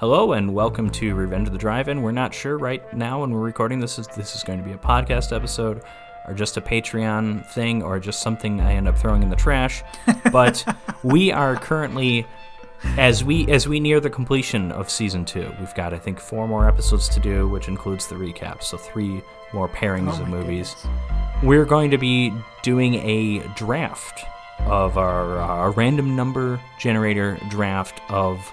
Hello and welcome to Revenge of the Drive-In. We're not sure right now when we're recording this is this is going to be a podcast episode or just a Patreon thing or just something I end up throwing in the trash. But we are currently as we as we near the completion of season 2. We've got I think 4 more episodes to do, which includes the recap. So 3 more pairings Oh of movies. goodness. We're going to be doing a draft of our, our random number generator draft of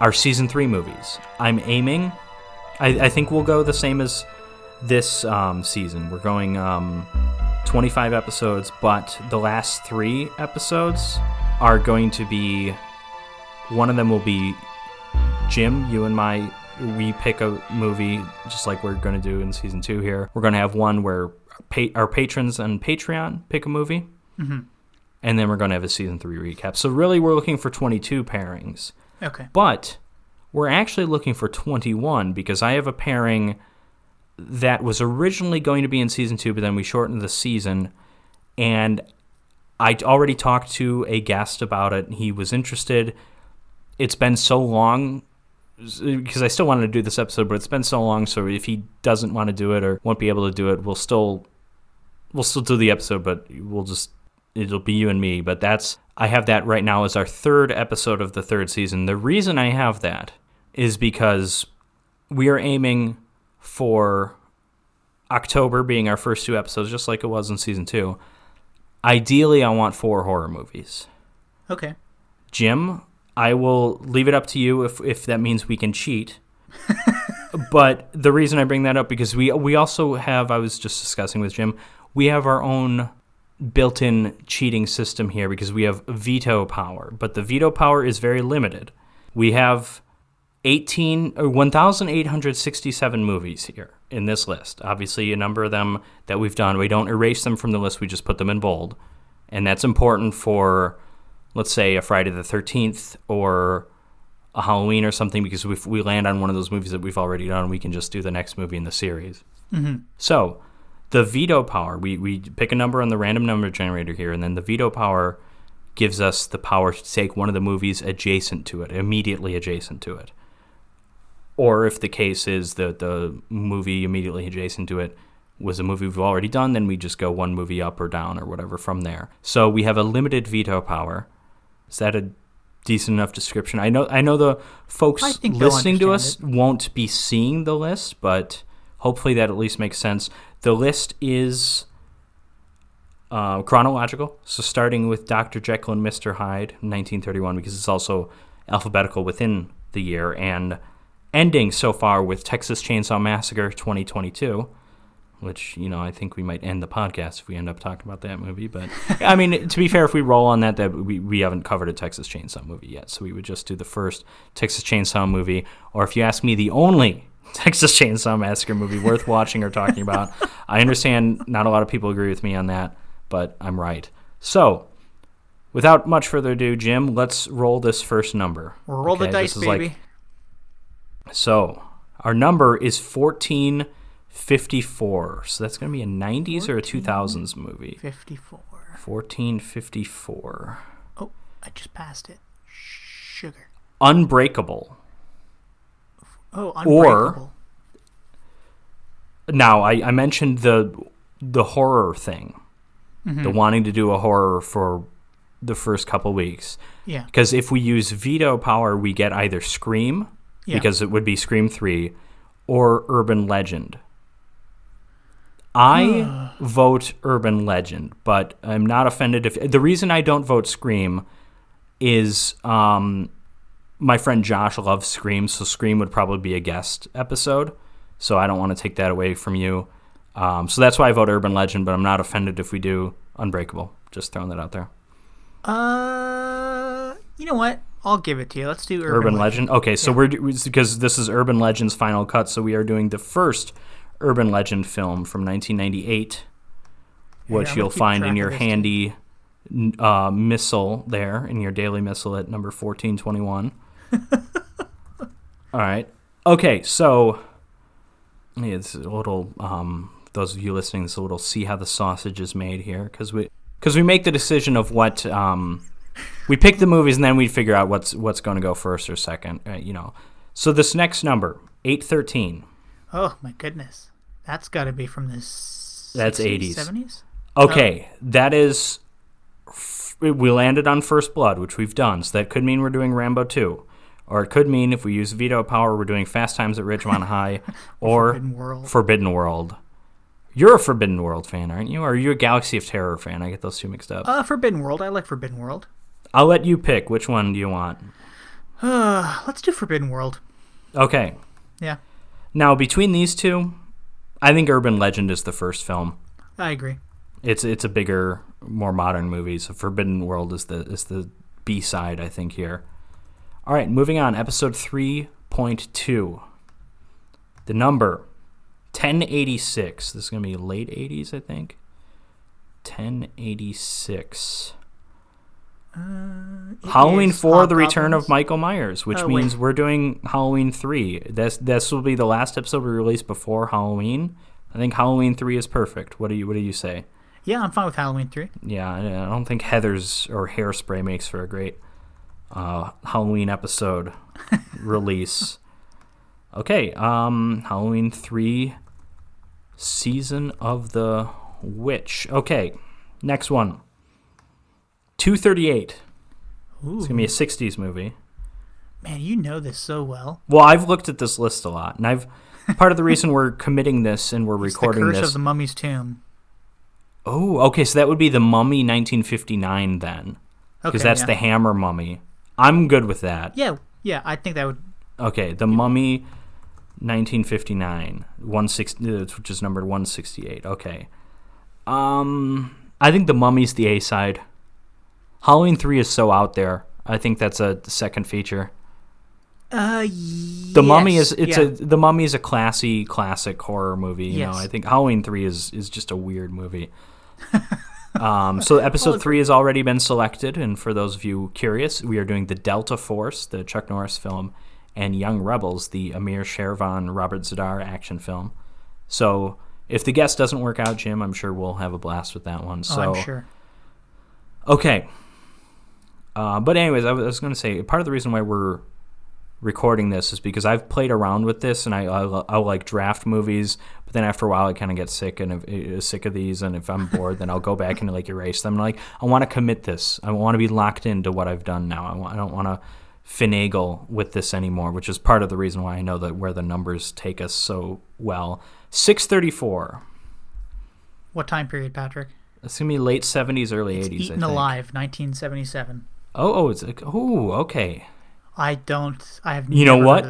our season three movies. I'm aiming. I, I think we'll go the same as this um, season. We're going um, 25 episodes, but the last three episodes are going to be. One of them will be Jim, you and my. We pick a movie just like we're going to do in season two here. We're going to have one where pa- our patrons on Patreon pick a movie. And then we're going to have a season three recap. So, really, we're looking for 22 pairings. Okay. But we're actually looking for 21 because I have a pairing that was originally going to be in season two, but then we shortened the season. And I already talked to a guest about it. And he was interested. It's been so long because I still wanted to do this episode, but it's been so long. So if he doesn't want to do it or won't be able to do it, we'll still we'll still do the episode, but we'll just it'll be you and me. But that's I have that right now as our third episode of the third season. The reason I have that is because we are aiming for October being our first two episodes, just like it was in season two. Ideally, I want four horror movies. Okay. Jim, I will leave it up to you if, if that means we can cheat. but the reason I bring that up because we we also have I was just discussing with Jim, we have our own built-in cheating system here because we have veto power, but the veto power is very limited. We have 18 uh, or 1867 movies here in this list. Obviously, a number of them that we've done, we don't erase them from the list, we just put them in bold. And that's important for let's say a Friday the 13th or a Halloween or something because if we land on one of those movies that we've already done, we can just do the next movie in the series. Mm-hmm. So, the veto power, we, we pick a number on the random number generator here, and then the veto power gives us the power to take one of the movies adjacent to it, immediately adjacent to it. Or if the case is that the movie immediately adjacent to it was a movie we've already done, then we just go one movie up or down or whatever from there. So we have a limited veto power. Is that a decent enough description? I know I know the folks listening to us understand won't be seeing the list, but hopefully that at least makes sense. The list is uh, chronological, so starting with Dr. Jekyll and Mr. Hyde, 1931, because it's also alphabetical within the year, and ending so far with Texas Chainsaw Massacre 2022, which, you know, I think we might end the podcast if we end up talking about that movie. But, I mean, to be fair, if we roll on that, that we, we haven't covered a Texas Chainsaw movie yet, so we would just do the first Texas Chainsaw movie, or if you ask me, the only Texas Chainsaw Massacre movie worth watching or talking about. I understand not a lot of people agree with me on that, but I'm right. So, without much further ado, Jim, let's roll this first number. Roll the dice, is like- baby. so, our number is 1454. So, that's going to be a 90s or a 2000s movie. 54. 1454. Oh, I just passed it. Sugar. Unbreakable. Oh, Or- Now, I, I mentioned the the horror thing, Mm-hmm. the wanting to do a horror for the first couple weeks. Yeah. Because if we use veto power, we get either Scream, Yeah. because it would be Scream 3, or Urban Legend. I vote Urban Legend, but I'm not offended if. The reason I don't vote Scream is um, my friend Josh loves Scream, so Scream would probably be a guest episode. So I don't want to take that away from you. Um, so that's why I vote Urban Legend, but I'm not offended if we do Unbreakable. Just throwing that out there. Uh, you know what? I'll give it to you. Let's do Urban, Urban Legend. Okay, so we're because this is Urban Legend's final cut, so we are doing the first Urban Legend film from 1998, which I'm you'll find in your handy uh, missile there in your daily missile at number 1421. All right. Okay, so yeah, it's a little. Um, those of you listening, this a little see how the sausage is made here because we because we make the decision of what um, we pick the movies and then we figure out what's what's going to go first or second. Uh, you know. So this next number, eight thirteen. Oh my goodness, that's got to be from the. 60s, That's 80s. 70s. Okay, that is. f- We landed on First Blood, which we've done, so that could mean we're doing Rambo 2. Or it could mean if we use veto power, we're doing Fast Times at Ridgemont High or Forbidden World. Forbidden World. You're a Forbidden World fan, aren't you? Or are you a Galaxy of Terror fan? I get those two mixed up. Uh, Forbidden World. I like Forbidden World. I'll let you pick. Which one do you want? Uh, let's do Forbidden World. Okay. Yeah, Now, between these two, I think Urban Legend is the first film. I agree. It's it's a bigger, more modern movie. So Forbidden World is the is the B side, I think here. All right, moving on. Episode three point two. The number ten eighty six. This is gonna be late eighties, I think. Ten eighty six. Uh, it Halloween four: The Return of Michael Myers, which Oh, means wait. we're doing Halloween three. This this will be the last episode we release before Halloween. I think Halloween three is perfect. What do you What do you say? Yeah, I'm fine with Halloween three. Yeah, I don't think Heather's or Hairspray makes for a great uh, Halloween episode release. Okay, um, Halloween three, season of the witch. Okay, next one. Two thirty eight. Ooh, It's gonna be a '60s movie. man, you know this so well. Well, I've looked at this list a lot, and I've part of the reason we're committing this and we're It's the recording Curse this. of the Mummy's Tomb. oh, okay, so that would be the Mummy 1959 then, because Okay, that's yeah. the Hammer Mummy. I'm good with that. Yeah, yeah, I think that would. Okay, the Mummy 1959, 160, uh, which is numbered 168. Okay. Um, I think the Mummy's the A side. Halloween 3 is so out there. I think that's a second feature. Uh, The Mummy is it's yeah. a the Mummy is a classy classic horror movie. You know, I think Halloween three is is just a weird movie. um, so episode three has already been selected, and for those of you curious, we are doing the Delta Force, the Chuck Norris film, and Young Rebels, the Amir Shervan Robert Z'Dar action film. So if the guest doesn't work out, Jim, I'm sure we'll have a blast with that one. Oh, So I'm sure. Okay. Uh, but anyways, I was going to say part of the reason why we're recording this is because I've played around with this and I I, I like draft movies, but then after a while I kind of get sick and if, uh, sick of these, and if I'm bored, then I'll go back and like erase them. like I want to commit this. I want to be locked into what I've done now. I, want, I don't want to finagle with this anymore, which is part of the reason why I know that where the numbers take us so well. Six thirty four. What time period, Patrick? It's gonna be late seventies, early eighties. Eaten Alive, 1977. Oh, oh, it's like, oh, okay. I don't. I have. You know what?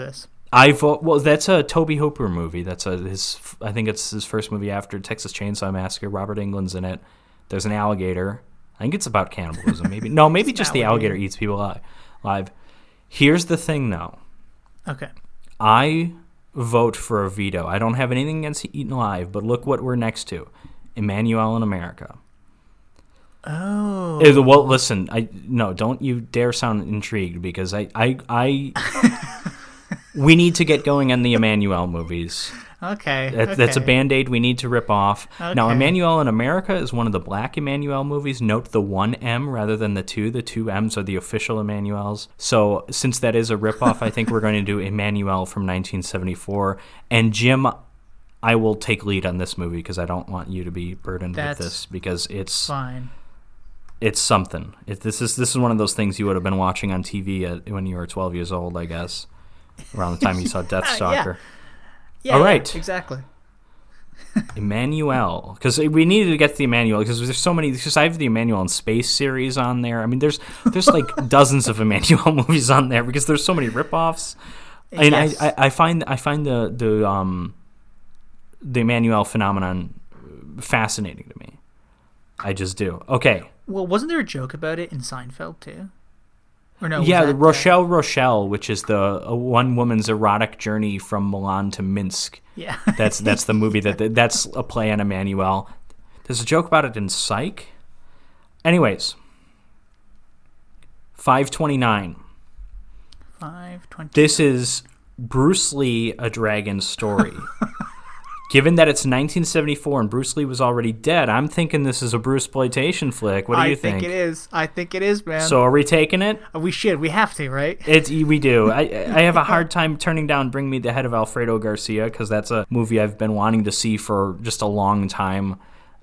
I vote. Uh, well, that's a Tobe Hooper movie. That's a his. I think it's his first movie after Texas Chainsaw Massacre. Robert Englund's in it. There's an alligator. I think it's about cannibalism. Maybe no. Maybe just the alligator eats people alive. Live. Here's the thing, though. Okay. I vote for a veto. I don't have anything against Eaten Alive, but look what we're next to. Emmanuel in America. Oh. Uh, Well, listen, I no, don't you dare sound intrigued because I, I, I we need to get going on the Emmanuel movies. Okay. That, That's a band aid we need to rip off. Now, Emmanuel in America is one of the black Emmanuel movies. Note the one M rather than the two. The two M's are the official Emmanuels. So, since that is a rip off, I think we're going to do Emmanuel from 1974. And Jim, I will take lead on this movie because I don't want you to be burdened That's with this because it's Fine. It's something. It, this is this is one of those things you would have been watching on TV at, when you were 12 years old, I guess, around the time you saw Death Yeah. Yeah. All yeah, exactly. Emmanuel, because we needed to get to the Emmanuel because there's so many. Because I have the Emmanuel in Space series on there. I mean, there's there's like dozens of Emmanuel movies on there because there's so many ripoffs. And Yes. I, I, I find I find the the um the Emmanuel phenomenon fascinating to me. I just do. Okay. Well, wasn't there a joke about it in Seinfeld too? Or no? yeah, that Rochelle Rochelle, which is the uh, one woman's erotic journey from Milan to Minsk. Yeah. That's that's the movie that that's a play on Emmanuel. There's a joke about it in Psych. Anyways, five twenty nine. Five twenty. This is Bruce Lee, a dragon story. given that it's 1974 and Bruce Lee was already dead, I'm thinking this is a Bruce exploitation flick. What do I you think? I think it is. I think it is, man. So are we taking it? Uh, we should. We have to, right? It's we do. I I have a hard time turning down Bring Me the Head of Alfredo Garcia because that's a movie I've been wanting to see for just a long time.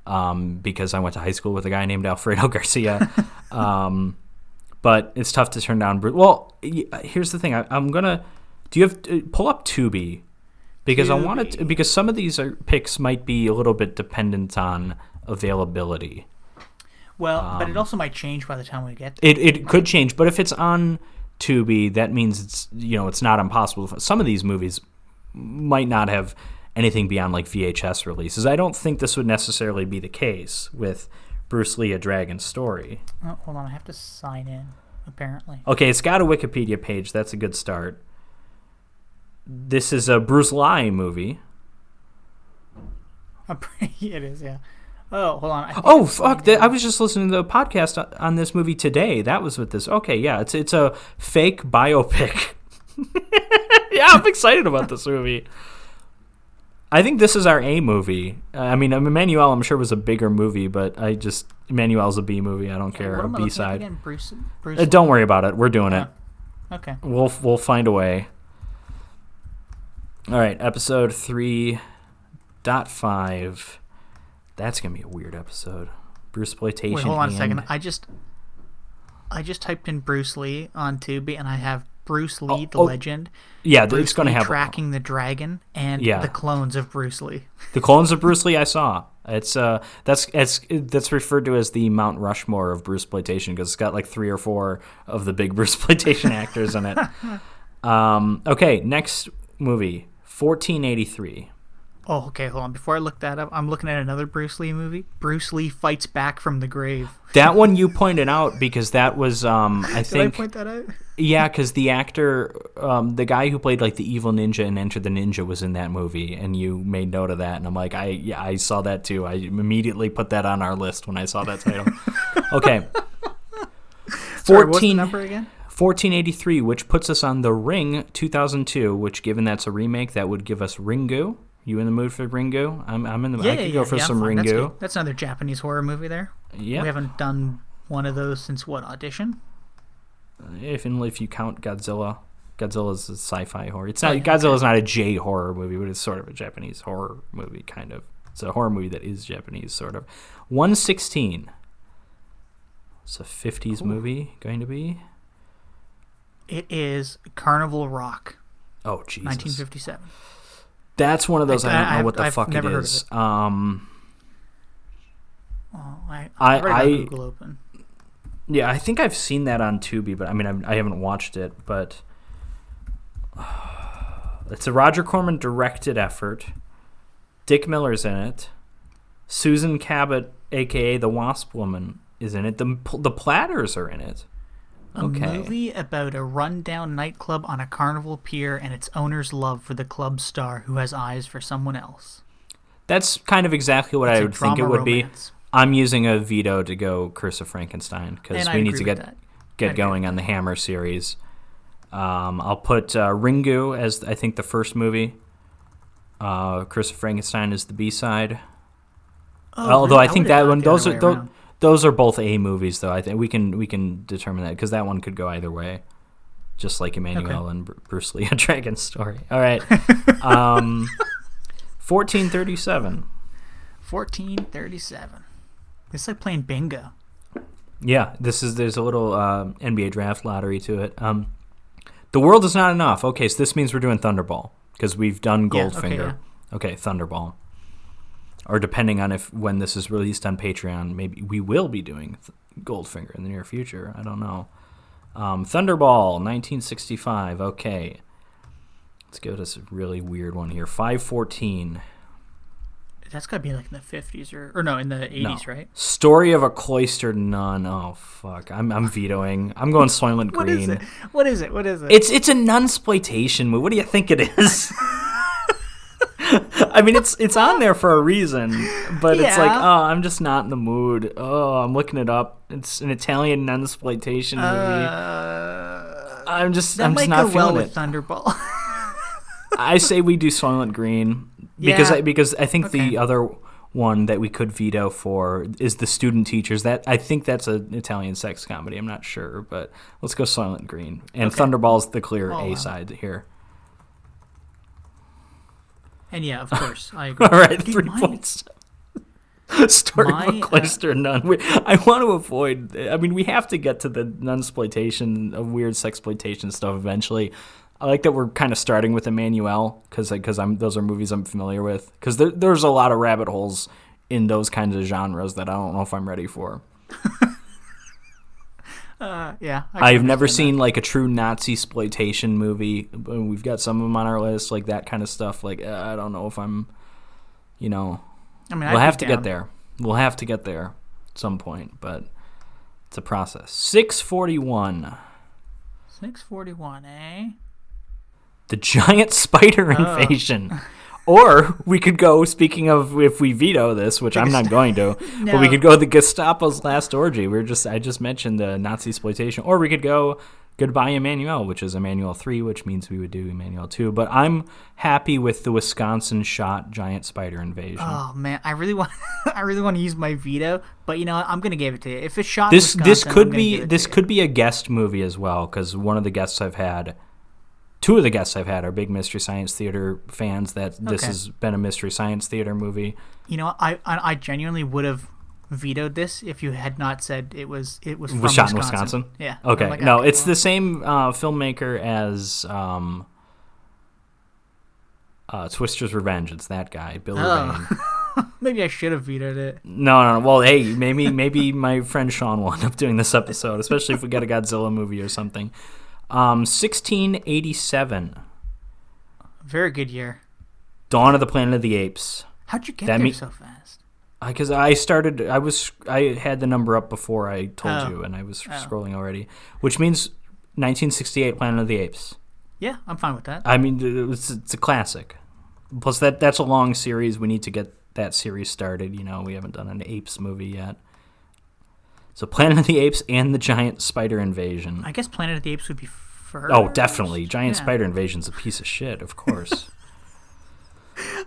Um, because I went to high school with a guy named Alfredo Garcia. um, but it's tough to turn down. Bru- Well, here's the thing. I, I'm gonna. Do you have uh, pull up Tubi? Because I want to. Because some of these are, picks might be a little bit dependent on availability. Well, but it Um, also might change by the time we get there. It it could change, but if it's on Tubi, that means it's you know it's not impossible. Some of these movies might not have anything beyond like VHS releases. I don't think this would necessarily be the case with Bruce Lee: A Dragon Story. Oh, hold on. I have to sign in, apparently. Okay, it's got a Wikipedia page. That's a good start. This is a Bruce Lee movie. It is, yeah. Oh, hold on. Oh fuck! signed th- in. I was just listening to the podcast on- on this movie today. That was with this. Okay, yeah, it's it's a fake biopic. yeah, I'm excited about this movie. I think this is our A movie. Uh, I mean, Emmanuel, I'm sure was a bigger movie, but I just Emmanuel's a B movie. I don't care. A B side. again? Bruce. Bruce. Uh, don't worry about it. We're doing it. Okay. We'll we'll find a way. All right, episode three dot five. That's gonna be a weird episode. Bruce exploitation. Wait, hold on a second. I just, I just typed in Bruce Lee on Tubi, and I have Bruce Lee, Oh, the oh, legend. Yeah, Bruce it's gonna Lee have tracking the dragon and Yeah. the clones of Bruce Lee. the clones of Bruce Lee. I saw. It's uh, that's it's that's referred to as the Mount Rushmore of Bruce exploitation because it's got like three or four of the big Bruce exploitation actors in it. Um, okay, next movie, 1483. Oh, okay. Hold on. Before I look that up, I'm looking at another Bruce Lee movie. Bruce Lee fights back from the grave. That one you pointed out because that was um, I Did I think point that out? Yeah, because the actor, um, the guy who played like the evil ninja in Enter the Ninja was in that movie, and you made note of that. And I'm like, I yeah, I saw that too. I immediately put that on our list when I saw that title. okay. Sorry, what's the 14 number again? 1483, which puts us on The Ring 2002, which, given that's a remake, that would give us Ringu. You in the mood for Ringu? I'm, I'm in the Yeah, I could yeah, go for yeah, some fine. That's, good. That's another Japanese horror movie there. Yeah. We haven't done one of those since what audition? if and if you count Godzilla, Godzilla's a sci-fi horror. It's not Oh, Godzilla's not a J horror movie, but it's sort of a Japanese horror movie, kind of. It's a horror movie that is Japanese, sort of. One sixteen. It's a fifties movie going to be. It is Carnival Rock, Oh Jesus! 1957. That's one of those I, I- don't know I've- what the I've fuck it is. Um, Oh, I, I- I've already got I- Google open. yeah, I think I've seen that on Tubi, but I mean I've, I haven't watched it. But it's a Roger Corman directed effort. Dick Miller's in it. Susan Cabot, aka the Wasp Woman, is in it. The the Platters are in it. A Okay. movie about a rundown nightclub on a carnival pier and its owner's love for the club star who has eyes for someone else. That's kind of exactly what It's I would think it would be. I'm using a veto to go Curse of Frankenstein because we need to get get going on the Hammer series. Um, I'll put uh, Ringu as I think the first movie. Uh, Curse of Frankenstein is the B side. Oh, Although really? I think would've that one, those are those. Those are both A movies, though. I think we can we can determine that because that one could go either way, just like Emmanuel and Br- Bruce Lee, a Dragon Story. All right, um, fourteen thirty seven. 1437. It's like playing bingo. Yeah, this is there's a little uh, NBA draft lottery to it. Um, the world is not enough. Okay, so this means we're doing Thunderball because we've done Yeah, okay, Goldfinger. Okay, Thunderball. Or depending on if when this is released on Patreon, maybe we will be doing th- Goldfinger in the near future. I don't know. Um, Thunderball, 1965. Okay, let's go to this really weird one here. 514. That's got to be like in the 50s or, or no, in the 80s, No. right? Story of a cloistered nun. Oh fuck, I'm I'm vetoing. I'm going Soylent Green. is it? What is it? What is it? It's it's a nunsploitation movie. What do you think it is? I mean, it's it's on there for a reason, but it's like, oh, I'm just not in the mood. Oh, I'm looking it up. It's an Italian nunsploitation movie. Uh, I'm just I'm just not go well feeling with it. Thunderball. I say we do Soylent Green. because Yeah. I, because I think Okay. the other one that we could veto for is the student teachers. That I think that's an Italian sex comedy. I'm not sure, but let's go Soylent Green and Okay. Thunderball's the clear Oh, A wow. side here. And yeah, of course, I agree. All right, three points. Storybook my, uh, Nun. We, I want to avoid. I mean, we have to get to the nun exploitation of weird sexploitation stuff eventually. I like that we're kind of starting with Emmanuel because because I'm those are movies I'm familiar with because there, there's a lot of rabbit holes in those kinds of genres that I don't know if I'm ready for. Uh, yeah, I I've never seen like a true Nazi exploitation movie. We've got some of them on our list, like that kind of stuff. Like uh, I don't know if I'm, you know. I mean, we'll I'd have to get there. We'll have to get there at some point, but it's a process. 641. Six forty one, eh? The giant spider Oh. invasion. Or we could go, speaking of if we veto this, which I'm not going to, but we could go the Gestapo's last orgy. We are just I just mentioned the Nazi exploitation. Or we could go Goodbye Emmanuel, which is Emmanuel 3, which means we would do Emmanuel 2. But I'm happy with the Wisconsin shot giant spider invasion. Oh man, I really want, I really want to use my veto, but you know, what? I'm gonna give it to you. If it's shot, this this could be this to you. could be a guest movie as well because one of the guests I've had, two of the guests I've had are big Mystery Science Theater fans. That this Okay. has been a Mystery Science Theater movie. You know, I, I, I genuinely would have vetoed this if you had not said it was, it was, from was shot in Wisconsin. Wisconsin. Yeah. Okay, like, no, okay, it's well, the same uh, filmmaker as um, uh, Twister's Revenge. It's that guy, Bill Oh. Maybe I should have vetoed it. No, no, no. Well, hey, maybe maybe my friend Sean will end up doing this episode, especially if we get a Godzilla movie or something. Um, 1687, Very good year. Dawn of the Planet of the Apes. How'd you get That there me- so fast? because I started, I was, I had the number up before I told Oh. you, and I was Oh. scrolling already, which means 1968, Planet of the Apes. Yeah, I'm fine with that. I mean, it's, it's a classic. Plus, that that's a long series. We need to get that series started. You know, we haven't done an apes movie yet. So, Planet of the Apes and the giant spider invasion. I guess Planet of the Apes would be first. Oh, definitely. Giant Yeah. spider invasion's a piece of shit, of course.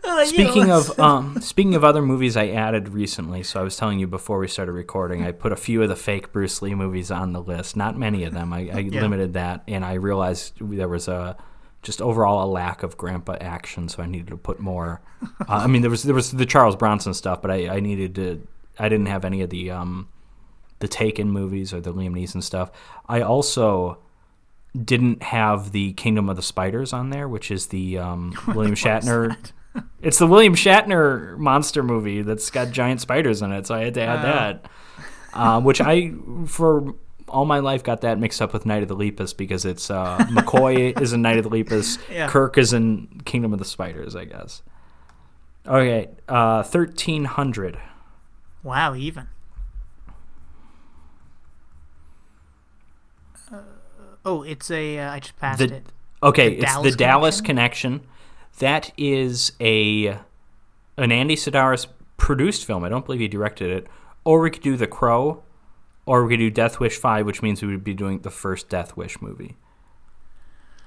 You speaking know, of um, speaking of other movies I added recently, so I was telling you before we started recording, I put a few of the fake Bruce Lee movies on the list. Not many of them. I, I Yeah. limited that, and I realized there was a just overall a lack of grandpa action, so I needed to put more. Uh, I mean, there was there was the Charles Bronson stuff, but I, I needed to. I didn't have any of the um, the Taken movies or the Liam Neeson stuff. I also didn't have the Kingdom of the Spiders on there, which is the um, William Shatner. It's the William Shatner monster movie that's got giant spiders in it, so I had to add that. Uh, which I, for all my life, got that mixed up with Night of the Lepus because it's uh, McCoy is in Night of the Lepus, Yeah. Kirk is in Kingdom of the Spiders, I guess. Okay, uh, thirteen hundred. Wow, even. Uh, oh, it's a. Uh, I just passed The- it. Okay, The it's Dallas the Dallas Connection? Connection. That is a an Andy Sidaris produced film. I don't believe he directed it. Or we could do The Crow, or we could do Death Wish Five, which means we would be doing the first Death Wish movie.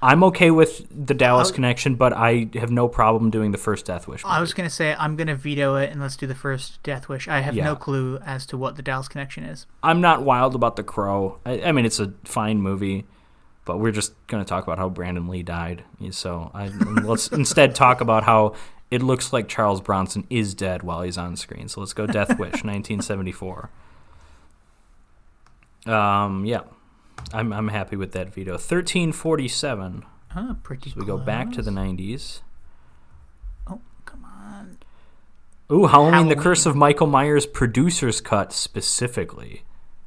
I'm okay with the Dallas was- Connection, but I have no problem doing the first Death Wish. Movie. I was gonna say I'm gonna veto it and let's do the first Death Wish. I have Yeah. no clue as to what the Dallas connection is. I'm not wild about The Crow. I, I mean, it's a fine movie, but we're just going to talk about how Brandon Lee died. So I, let's instead talk about how it looks like Charles Bronson is dead while he's on screen. So let's go Death Wish, 1974. Um, yeah, I'm I'm happy with that veto. 1347. Oh, pretty. So we go back to the 90s. Oh, come on. Ooh, Halloween, the Curse of Michael Myers producer's cut specifically.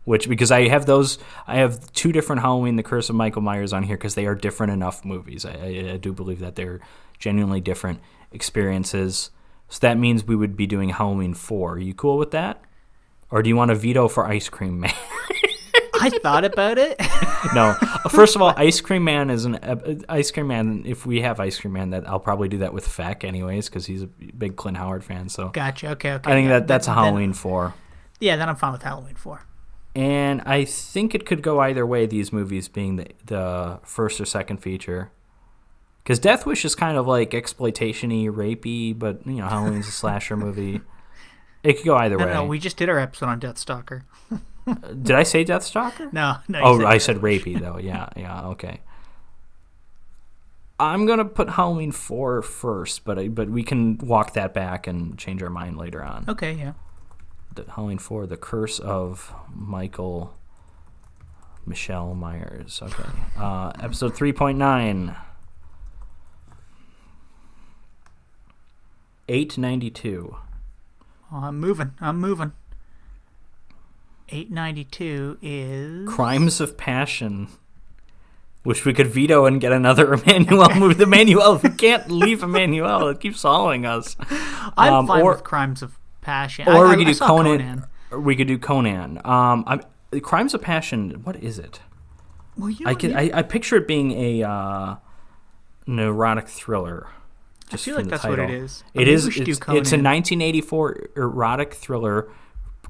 Which because I have those, I have two different Halloween, the Curse of Michael Myers on here because they are different enough movies. I, I, I do believe that they're genuinely different experiences. So that means we would be doing Halloween four. Are you cool with that? Or do you want a veto for Ice Cream Man? I thought about it. no. First of all, Ice Cream Man is an uh, Ice Cream Man. If we have Ice Cream Man, that I'll probably do that with Feck anyways because he's a big Clint Howard fan. So gotcha. Okay. Okay. I think yeah, that that's a then- Halloween four. Yeah, then I'm fine with Halloween four. And I think it could go either way. These movies being the the first or second feature, Because Death Wish is kind of like exploitation-y, rapey, but you know Halloween's a slasher movie. It could go either No, way. no, we just did our episode on Deathstalker. Did I say Deathstalker? No, no. Oh, said I said rapey though. Yeah, yeah, okay. I'm gonna put Halloween four first, but I, but we can walk that back and change our mind later on. Okay, yeah. Halloween 4, The Curse of Michael Michelle Myers. Okay. Uh, episode 3.9. 892. Oh, I'm moving. I'm moving. 892 is. Crimes of Passion. Wish we could veto and get another Emmanuel movie. The Emmanuel, we can't leave Emmanuel. It keeps following us. I'm um, fine or- with Crimes of Passion. Or I, we could I do saw Conan. Or we could do Conan. Um, I'm, Crimes of Passion. What is it? Well, you know, I can you- I, I picture it being a uh, neurotic thriller. I Just feel from like that's title. what it is. It is. we should do It's, it's a 1984 erotic thriller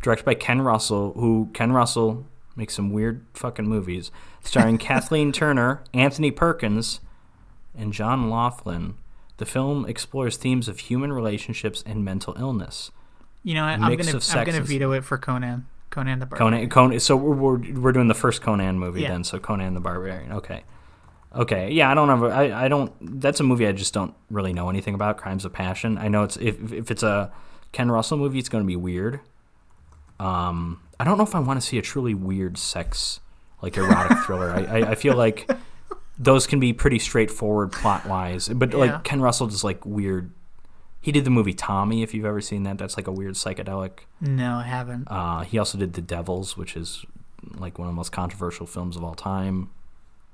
directed by Ken Russell, who Ken Russell makes some weird fucking movies, starring Kathleen Turner, Anthony Perkins, and John Laughlin. The film explores themes of human relationships and mental illness. You know. I'm gonna I'm gonna veto it for Conan. Conan the Barbarian. Conan, Conan. So we're, we're we're doing the first Conan movie Yeah. then. So Conan the Barbarian. Okay, okay. Yeah, I don't have. I I don't. That's a movie I just don't really know anything about. Crimes of Passion. I know it's if if it's a Ken Russell movie, it's going to be weird. Um, I don't know if I want to see a truly weird sex like erotic thriller. I, I I feel like those can be pretty straightforward plot wise, but Yeah. like Ken Russell does like weird. He did the movie Tommy. If you've ever seen that, that's like a weird psychedelic. No, I haven't. Uh, he also did The Devils, which is like one of the most controversial films of all time.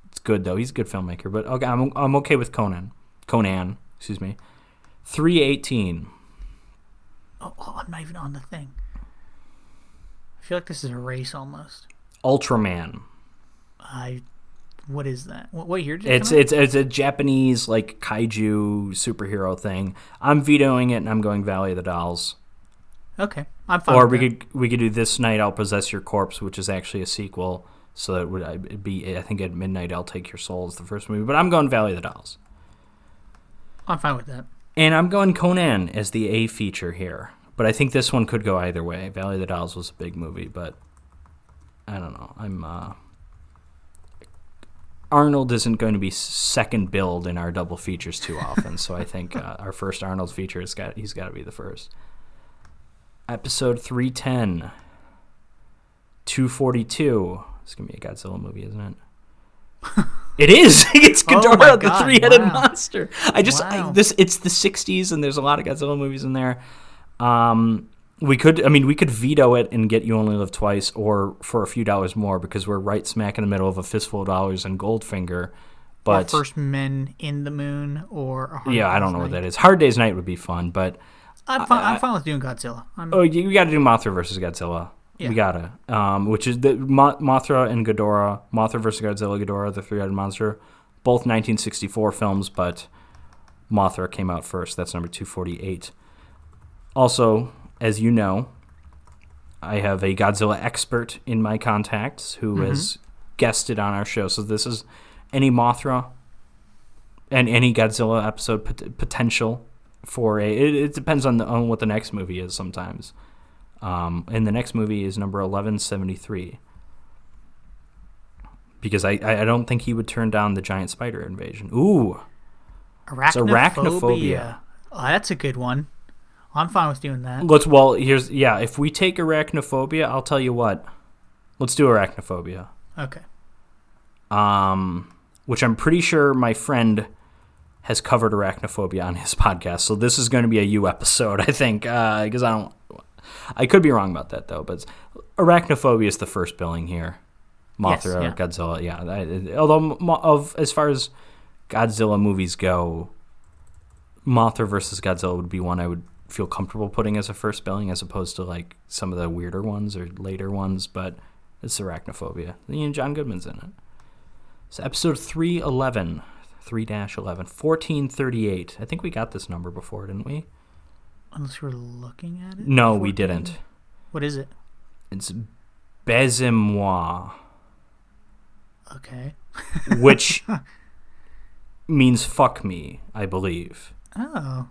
It's good though. He's a good filmmaker. But okay, I'm I'm okay with Conan. Conan, excuse me. Three eighteen. Oh, oh, I'm not even on the thing. I feel like this is a race almost. Ultraman. I. What is that? What, what year did it It's it's it's a Japanese like kaiju superhero thing. I'm vetoing it and I'm going Valley of the Dolls. Okay, I'm fine. or with we that. could we could do this night I'll possess your corpse, which is actually a sequel. So it would it'd be I think at midnight I'll take your soul is the first movie, but I'm going Valley of the Dolls. I'm fine with that. And I'm going Conan as the A feature here. But I think this one could go either way. Valley of the Dolls was a big movie, but I don't know. I'm uh Arnold isn't going to be second billed in our double features too often, so I think uh, our first Arnold feature has got he's got to be the first. Episode 310 242. It's going to be a Godzilla movie, isn't it? It is. it's Oh Ghidorah, my the three-headed wow. monster. I just I, this. It's the '60s, and there's a lot of Godzilla movies in there. Um, we could, I mean, we could veto it and get "You Only Live Twice," or for a few dollars more, because we're right smack in the middle of a fistful of dollars and Goldfinger. Or But First Men in the Moon or a Hard yeah, I don't know what that is. Hard Day's Night would be fun, but I'm fine. I- I'm fine with doing Godzilla. I'm, Oh, you, you got to do Mothra versus Godzilla. Yeah. We gotta, um, which is the Mo- Mothra and Ghidorah, Mothra versus Godzilla, Ghidorah, the three-headed monster, both 1964 films, but Mothra came out first. That's number 248. Also, as you know, I have a Godzilla expert in my contacts who has guested on our show. So this is any Mothra and any Godzilla episode pot- potential for a. It, it depends on the on what the next movie is sometimes. Um, and the next movie is number 1173. Because I, I don't think he would turn down the giant spider invasion. Ooh, arachnophobia. arachnophobia. Oh, that's a good one. I'm fine with doing that. let's well here's yeah. If we take arachnophobia, I'll tell you what. Let's do arachnophobia. Okay. um, which I'm pretty sure my friend has covered arachnophobia on his podcast. So this is going to be a you episode, I think, because I don't. I could be wrong about that though, but arachnophobia is the first billing here. Yes, Mothra, yeah. Godzilla, yeah. I- although of as far as Godzilla movies go, Mothra versus Godzilla would be one I would feel comfortable putting as a first billing, as opposed to like some of the weirder ones or later ones. But it's arachnophobia. You know, John Goodman's in it. So episode 311, 3 11, 1438. I think we got this number before, didn't we? Unless we're looking at it. No, we didn't. What is it? It's Baise-moi, Okay. which means fuck me, I believe. Oh.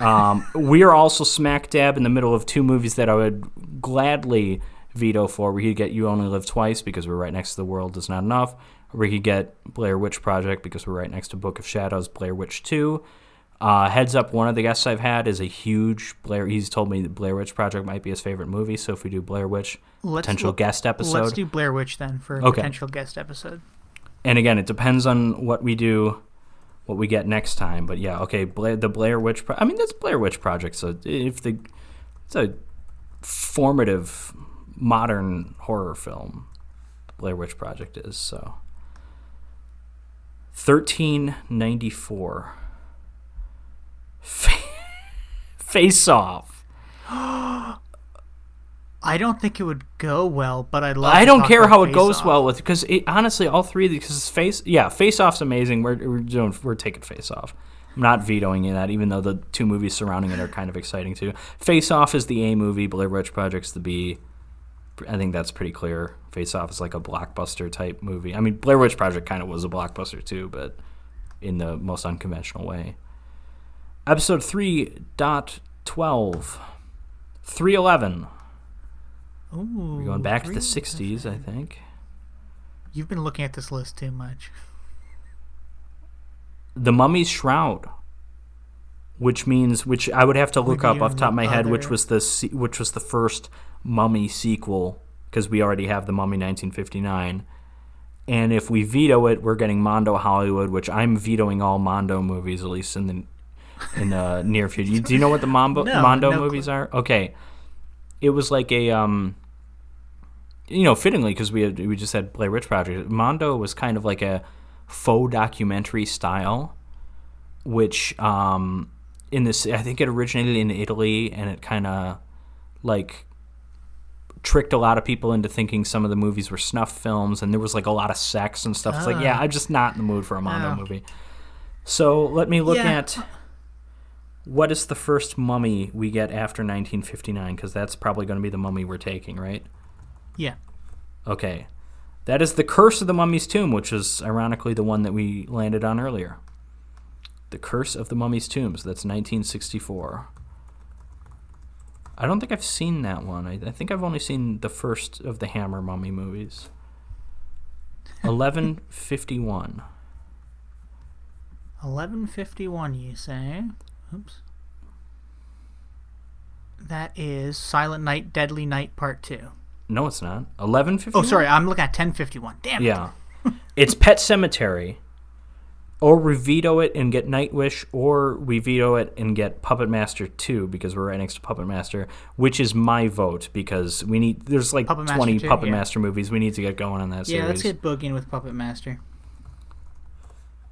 Um, we are also smack dab in the middle of two movies that I would gladly veto for. We could get You Only Live Twice because we're right next to The World Is Not Enough. We could get Blair Witch Project because we're right next to Book of Shadows, Blair Witch 2. Uh, heads up, one of the guests I've had is a huge Blair. He's told me that Blair Witch Project might be his favorite movie. So if we do Blair Witch Let's potential look- guest episode, Let's do Blair Witch then for a Okay. potential guest episode. and again, it depends on what we do, what we get next time. But yeah, okay, Blair, the Blair Witch. Pro- I mean, that's Blair Witch Project. So if the it's a formative modern horror film, Blair Witch Project is so. Thirteen ninety four. Face off. I don't think it would go well, but I'd love. I don't care how it goes Off. well with because honestly, all three of these because face yeah, face off's amazing. We're we're doing we're taking face off. I'm not vetoing that, even though the two movies surrounding it are kind of exciting too. Face Off is the A movie, Blair Witch Project's the B. I think that's pretty clear. Face Off is like a blockbuster type movie. I mean, Blair Witch Project kind of was a blockbuster too, but in the most unconventional way. Episode three dot twelve. 311. Ooh, We're going back to the three- 60s, I think. You've been looking at this list too much. The Mummy's Shroud, which means which I would have to look up off the top of my head, which was the which was the first Mummy sequel because we already have the Mummy 1959. And if we veto it, we're getting Mondo Hollywood, which I'm vetoing all Mondo movies at least in the in the near future. Do you know what the Mambo, No, Mondo no movies are? Okay, it was like a um, you know, fittingly because we had we just had Blair Witch Project. Mondo was kind of like a faux documentary style, which um, in this I think it originated in Italy and it kind of like tricked a lot of people into thinking some of the movies were snuff films and there was like a lot of sex and stuff. It's like, yeah, Ah. I'm just not in the mood for a Mondo Oh. movie. So let me look Yeah. at what is the first mummy we get after 1959 because that's probably going to be the mummy we're taking, right? Yeah. Okay. That is The Curse of the Mummy's Tomb, which is ironically the one that we landed on earlier. The Curse of the Mummy's Tombs. That's 1964. I don't think I've seen that one. I, I think I've only seen the first of the Hammer Mummy movies. 1151. 1151, you say? Oops. That is Silent Night, Deadly Night Part 2. No, it's not. Eleven fifty. Oh, sorry, I'm looking at 1051. Damn it. Yeah. it's Pet Sematary. Or we veto it and get Nightwish, or we veto it and get Puppet Master 2 because we're right next to Puppet Master, which is my vote because we need there's like Puppet Master 20 2, Puppet yeah. Master movies. We need to get going on that series. Yeah, series. let's get boogieing with Puppet Master.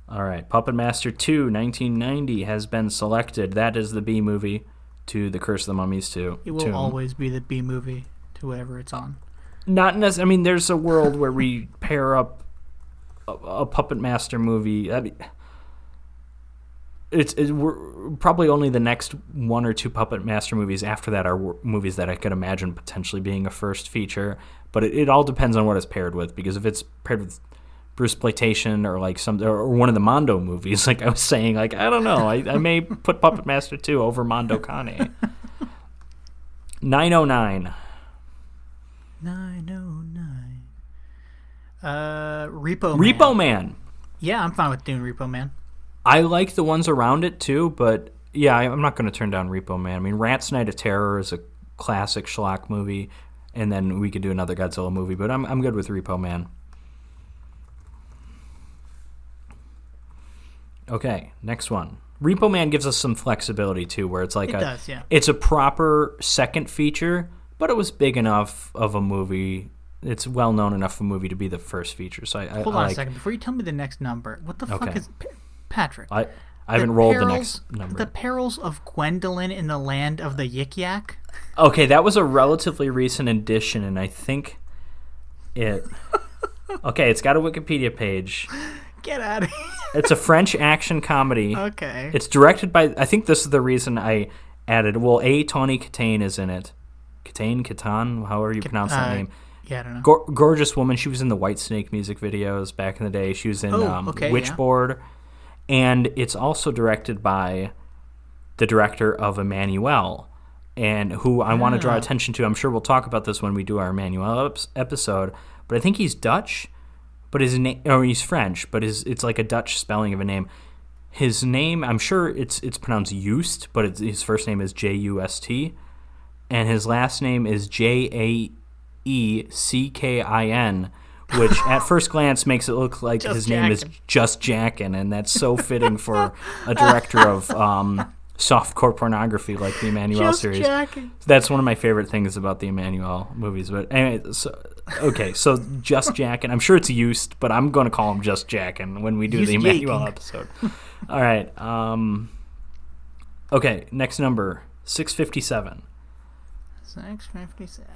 All right, Puppet Master 2 1990 has been selected. That is the B movie to The Curse of the Mummies 2. It will Tomb. always be the B movie to whatever it's on. not necessarily. I mean, there's a world where we pair up a, a puppet master movie. I mean, it's, probably only the next one or two puppet master movies after that are wor- movies that I could imagine potentially being a first feature. But it, it all depends on what it's paired with. Because if it's paired with Bruce Exploitation or like some or one of the Mondo movies, like I was saying, like I don't know, I, I may put Puppet Master two over Mondo Cane. Nine oh nine. 909. Uh, Repo Man. Repo Man. Yeah, I'm fine with doing Repo Man. I like the ones around it too, but yeah, I- I'm not going to turn down Repo Man. I mean, Rat's Night of Terror is a classic schlock movie, and then we could do another Godzilla movie, but I'm I'm good with Repo Man. Okay, next one. Repo Man gives us some flexibility too, where it's like It a does, yeah. it's a proper second feature, but it was big enough of a movie. It's well known enough of a movie to be the first feature. So I, I, Hold I on like, a second. Before you tell me the next number, what the fuck is. Pa- Patrick. I I haven't rolled the next number. The Perils of Gwendoline in the Land of the Yik Yak? Okay, that was a relatively recent addition, and I think it. Okay, it's got a Wikipedia page. Get out of here. It's a French action comedy. Okay. It's directed by. I think this is the reason I added. Well, A. Tawny Katane is in it. Katane, Katan, however you pronounce that uh, name. yeah, I don't know. Gor- gorgeous woman. She was in the Whitesnake music videos back in the day. She was in Oh, um, okay, yeah. Witchboard. and it's also directed by the director of Emmanuel, and who I want to draw Ah. attention to. I'm sure we'll talk about this when we do our Emmanuel eps- episode, but I think he's Dutch, but his name or he's French, but his it's like a Dutch spelling of a name. His name, I'm sure it's it's pronounced Just, but it's, his first name is J U S T, and his last name is J A E C K I N, which at first glance makes it look like Just his name is just Jackin, and that's so fitting for a director of um, softcore pornography like the Emmanuelle Just series. jacking. That's one of my favorite things about the Emmanuelle movies. But anyway, so okay, so just Jackin. I'm sure it's used, but I'm going to call him just Jackin when we do the Just Emmanuelle Jackin'. episode. All right. Um, okay, next number six fifty seven. Six fifty seven.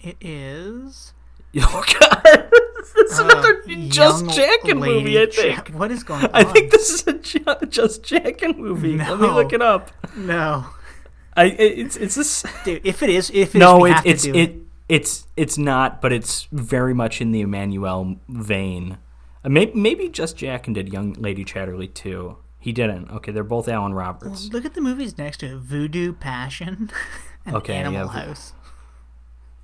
It is Oh God, this is uh, another just Jackin movie. I think. Jack- What is going on? I think this is a ju- just Jackin movie. Let me look it up. no, I it, it's it's this. dude. If it is, if it is, no, we it, it's do it, it's it's not, but it's very much in the Emmanuelle vein. Uh, maybe, maybe just Jack and did Young Lady Chatterley too. He didn't. Okay, they're both Alan Roberts. Look at the movies next to it: Voodoo Passion and Okay, Animal yeah, House.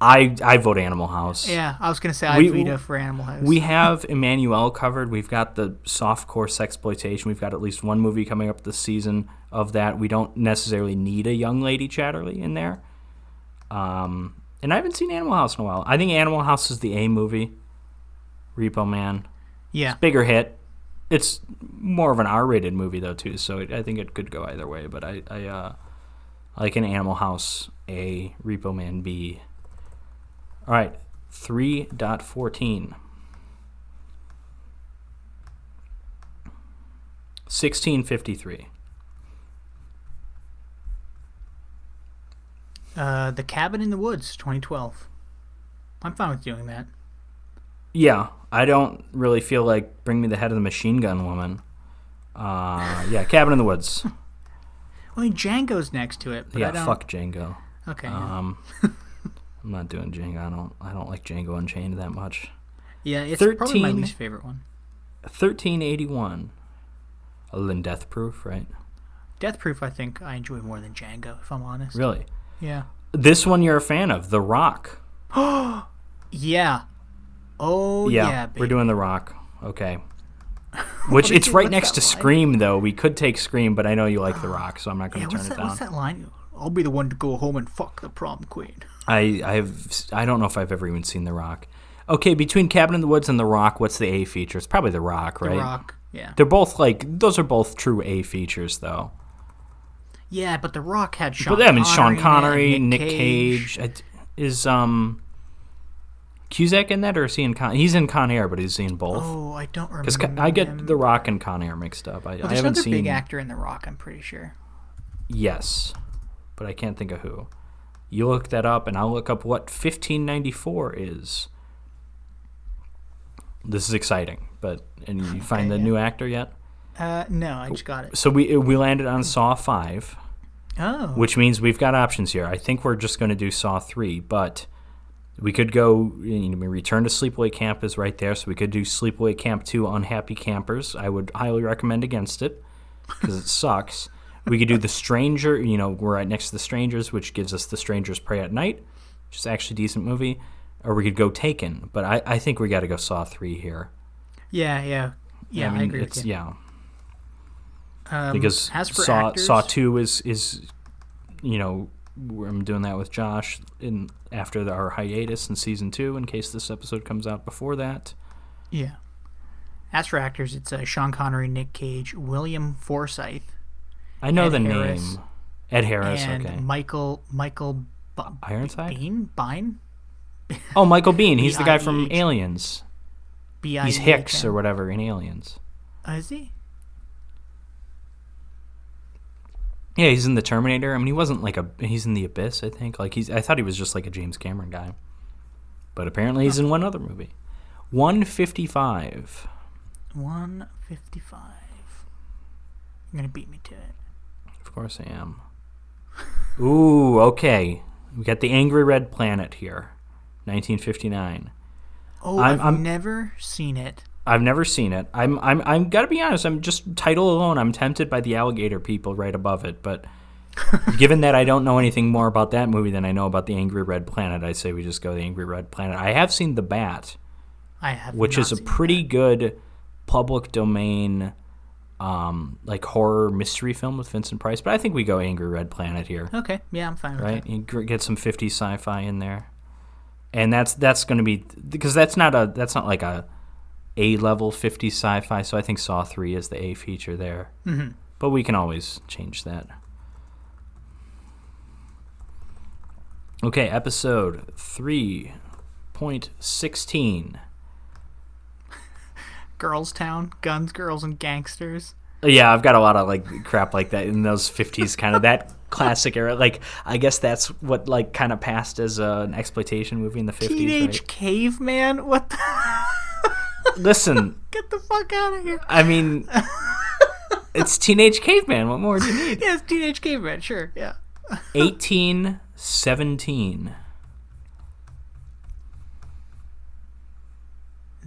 I I vote Animal House. Yeah, I was gonna say I We- veto for Animal House. We have Emmanuelle covered. We've got the soft softcore exploitation. We've got at least one movie coming up this season of that. We don't necessarily need a young lady Chatterley in there. Um, and I haven't seen Animal House in a while. I think Animal House is the A movie. Repo Man, yeah, It's bigger hit. It's more of an R-rated movie though too, so it, I think it could go either way. But I, I uh, like an Animal House A, Repo Man B. All right, three dot fourteen. 1653. uh, The Cabin in the Woods, 2012. I'm fine with doing that. Yeah, I don't really feel like Bring Me the Head of the Machine Gun Woman. Uh, yeah, Cabin in the Woods. I mean, Django's next to it, but I yeah, don't. fuck Django. Okay. yeah. Um, I'm not doing Django. I don't. I don't like Django Unchained that much. yeah, it's probably my least favorite one. 1381. Other than Death Proof, right? Death Proof, I think I enjoy more than Django, if I'm honest. Really? Yeah. This one you're a fan of, The Rock. Yeah. Oh yeah, yeah, we're doing The Rock. Okay. Which it's right next to line? Scream, though. We could take Scream, but I know you like The Rock, so I'm not going to what's turn that? it What's down. that line? I'll be the one to go home and fuck the prom queen. I I have I don't know if I've ever even seen The Rock. Okay, between Cabin in the Woods and The Rock, what's the A feature? It's probably The Rock, right? The? Rock. Yeah. They're both like those are both true A features, though. Yeah, but The Rock had Sean. But I mean, Connery Sean it, Connery, and Nick, Cage. I- is um Cusack in that, or is he in Con? He's in Con Air, but he's he in both? Oh, I don't remember. Because I get The Rock and Con Air mixed up. I, Well, I haven't another seen. big actor in The Rock. I'm pretty sure. Yes, but I can't think of who. You look that up, and I'll look up what 1594 is. This is exciting, but and you find the yeah. new actor yet? Uh, no, I just got it. So we we landed on Saw five, Oh, which means we've got options here. I think we're just going to do Saw three, but we could go. You know, Return to Sleepaway Camp is right there, so we could do Sleepaway Camp two, Unhappy Campers. I would highly recommend against it because it sucks. We could do The Stranger. You know, we're right next to The Strangers, which gives us The Strangers Prey at Night, which is actually a decent movie. Or we could go Taken, but I, I think we got to go Saw three here. yeah, yeah, yeah. I, mean, agree it's with you. yeah. Um, because as for Saw actors, Saw Two is is you know I'm doing that with Josh in after the, our hiatus in season two in case this episode comes out before that. Yeah. As for actors, it's uh, Sean Connery, Nick Cage, William Forsythe, I know Ed the Harris. name Ed Harris. and okay, Michael Michael B- Ironside. Bean Bine. Oh, Michael Biehn. He's the guy from Aliens. B I. He's Hicks or whatever in Aliens. Uh, is he? Yeah, he's in the Terminator. I mean, he wasn't like a. He's in the Abyss, I think. Like he's. I thought he was just like a James Cameron guy, but apparently he's in one other movie. One fifty-five. One fifty five. You're gonna beat me to it. Of course I am. Ooh, okay. We got the Angry Red Planet here, 1959. Oh, I've I'm- never seen it, I've never seen it. I'm I'm I'm gotta be honest. I'm just title alone. I'm tempted by the alligator people right above it, but given that I don't know anything more about that movie than I know about the Angry Red Planet, I say we just go the Angry Red Planet. I have seen the Bat, I have. which is a pretty good public domain, um, like horror mystery film with Vincent Price. But I think we go Angry Red Planet here. Okay, yeah, I'm fine with right? that. You get some 50 sci-fi in there, and that's that's going to be because that's not a that's not like a A level 50 sci-fi. So I think Saw Three is the A feature there, hmm but we can always change that. Okay, episode three point sixteen. Girls Town, guns, girls, and gangsters. Yeah, I've got a lot of like crap like that in those fifties kind of that classic era. Like I guess that's what like kind of passed as uh, an exploitation movie in the fifties. Teenage Right? caveman. What? The? Listen, Get the fuck out of here. I mean, it's Teenage Caveman. What more do you need? Yes, teenage caveman. Sure. Yeah. Eighteen seventeen.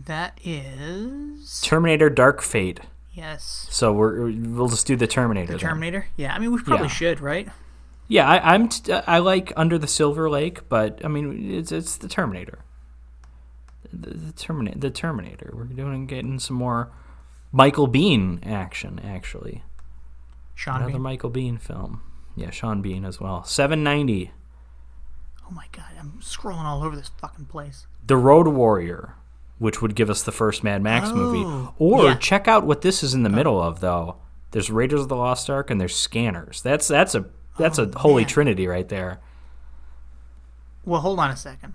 That is Terminator: Dark Fate. yes. So we're we'll just do the Terminator. The then. Terminator. Yeah. I mean, we probably Yeah. should, right? Yeah, I, I'm t- I like Under the Silver Lake, but I mean it's it's the Terminator. The, the Terminator. The Terminator. We're doing getting some more Michael Biehn action actually. Sean Another Bean. Michael Biehn film. Yeah, Sean Bean as well. Seven ninety. Oh my god, I'm scrolling all over this fucking place. The Road Warrior, which would give us the first Mad Max oh, movie. Oh, Or yeah. check out what this is in the middle of though. There's Raiders of the Lost Ark and there's Scanners. That's that's a that's a oh, holy Oh, man. trinity right there. Well, hold on a second.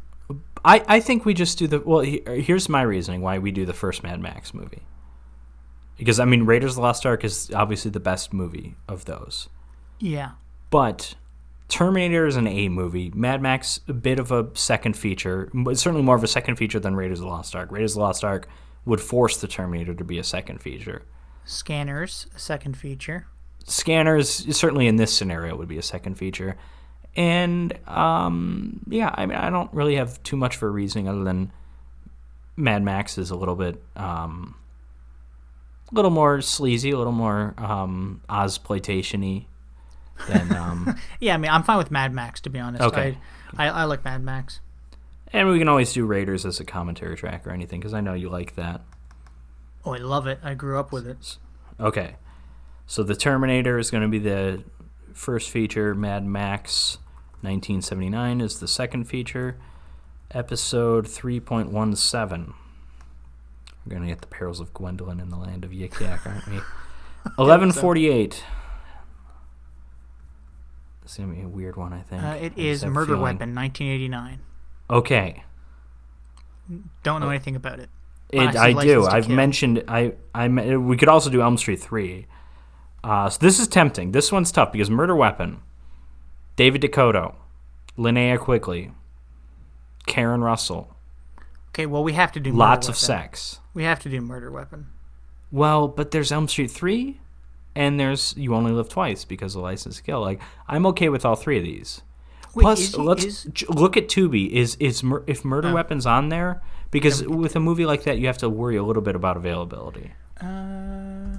I, I think we just do the well. he- uh, Here's my reasoning why we do the first Mad Max movie. Because I mean, Raiders of the Lost Ark is obviously the best movie of those, Yeah. but Terminator is an A movie. Mad Max a bit of a second feature, but certainly more of a second feature than Raiders of the Lost Ark. Raiders of the Lost Ark would force the Terminator to be a second feature. Scanners, a second feature. Scanners certainly in this scenario would be a second feature, and um, yeah, I mean I don't really have too much for a reasoning other than Mad Max is a little bit um, a little more sleazy, a little more um, Ozploitation-y than um, Yeah, I mean, I'm fine with Mad Max to be honest. Okay. I, I, I like Mad Max. and we can always do Raiders as a commentary track or anything because I know you like that. Oh, I love it. I grew up with it. Okay. So the Terminator is going to be the first feature. Mad Max 1979 is the second feature. Episode 3.17. We're going to get the perils of Gwendoline in the land of Yik Yak, aren't we? 1148. This is going to be a weird one, I think. Uh, it I is Murder feeling. Weapon, 1989. Okay. Don't know anything about it. It, Licensed I do. I've Kill. mentioned. I. I. We could also do Elm Street three. Uh, so this is tempting. This one's tough because Murder Weapon, David Dakota, Linnea Quigley, Karen Russell, Okay, well, we have to do Murder lots of sex. We have to do Murder Weapon. Well, but there's Elm Street three, and there's You Only Live Twice because of License to Kill. Like I'm okay with all three of these. Wait, Plus, is let's is- look at Tubi. Is is if Murder Oh. Weapon's on there? Because with a movie like that, you have to worry a little bit about availability. Uh,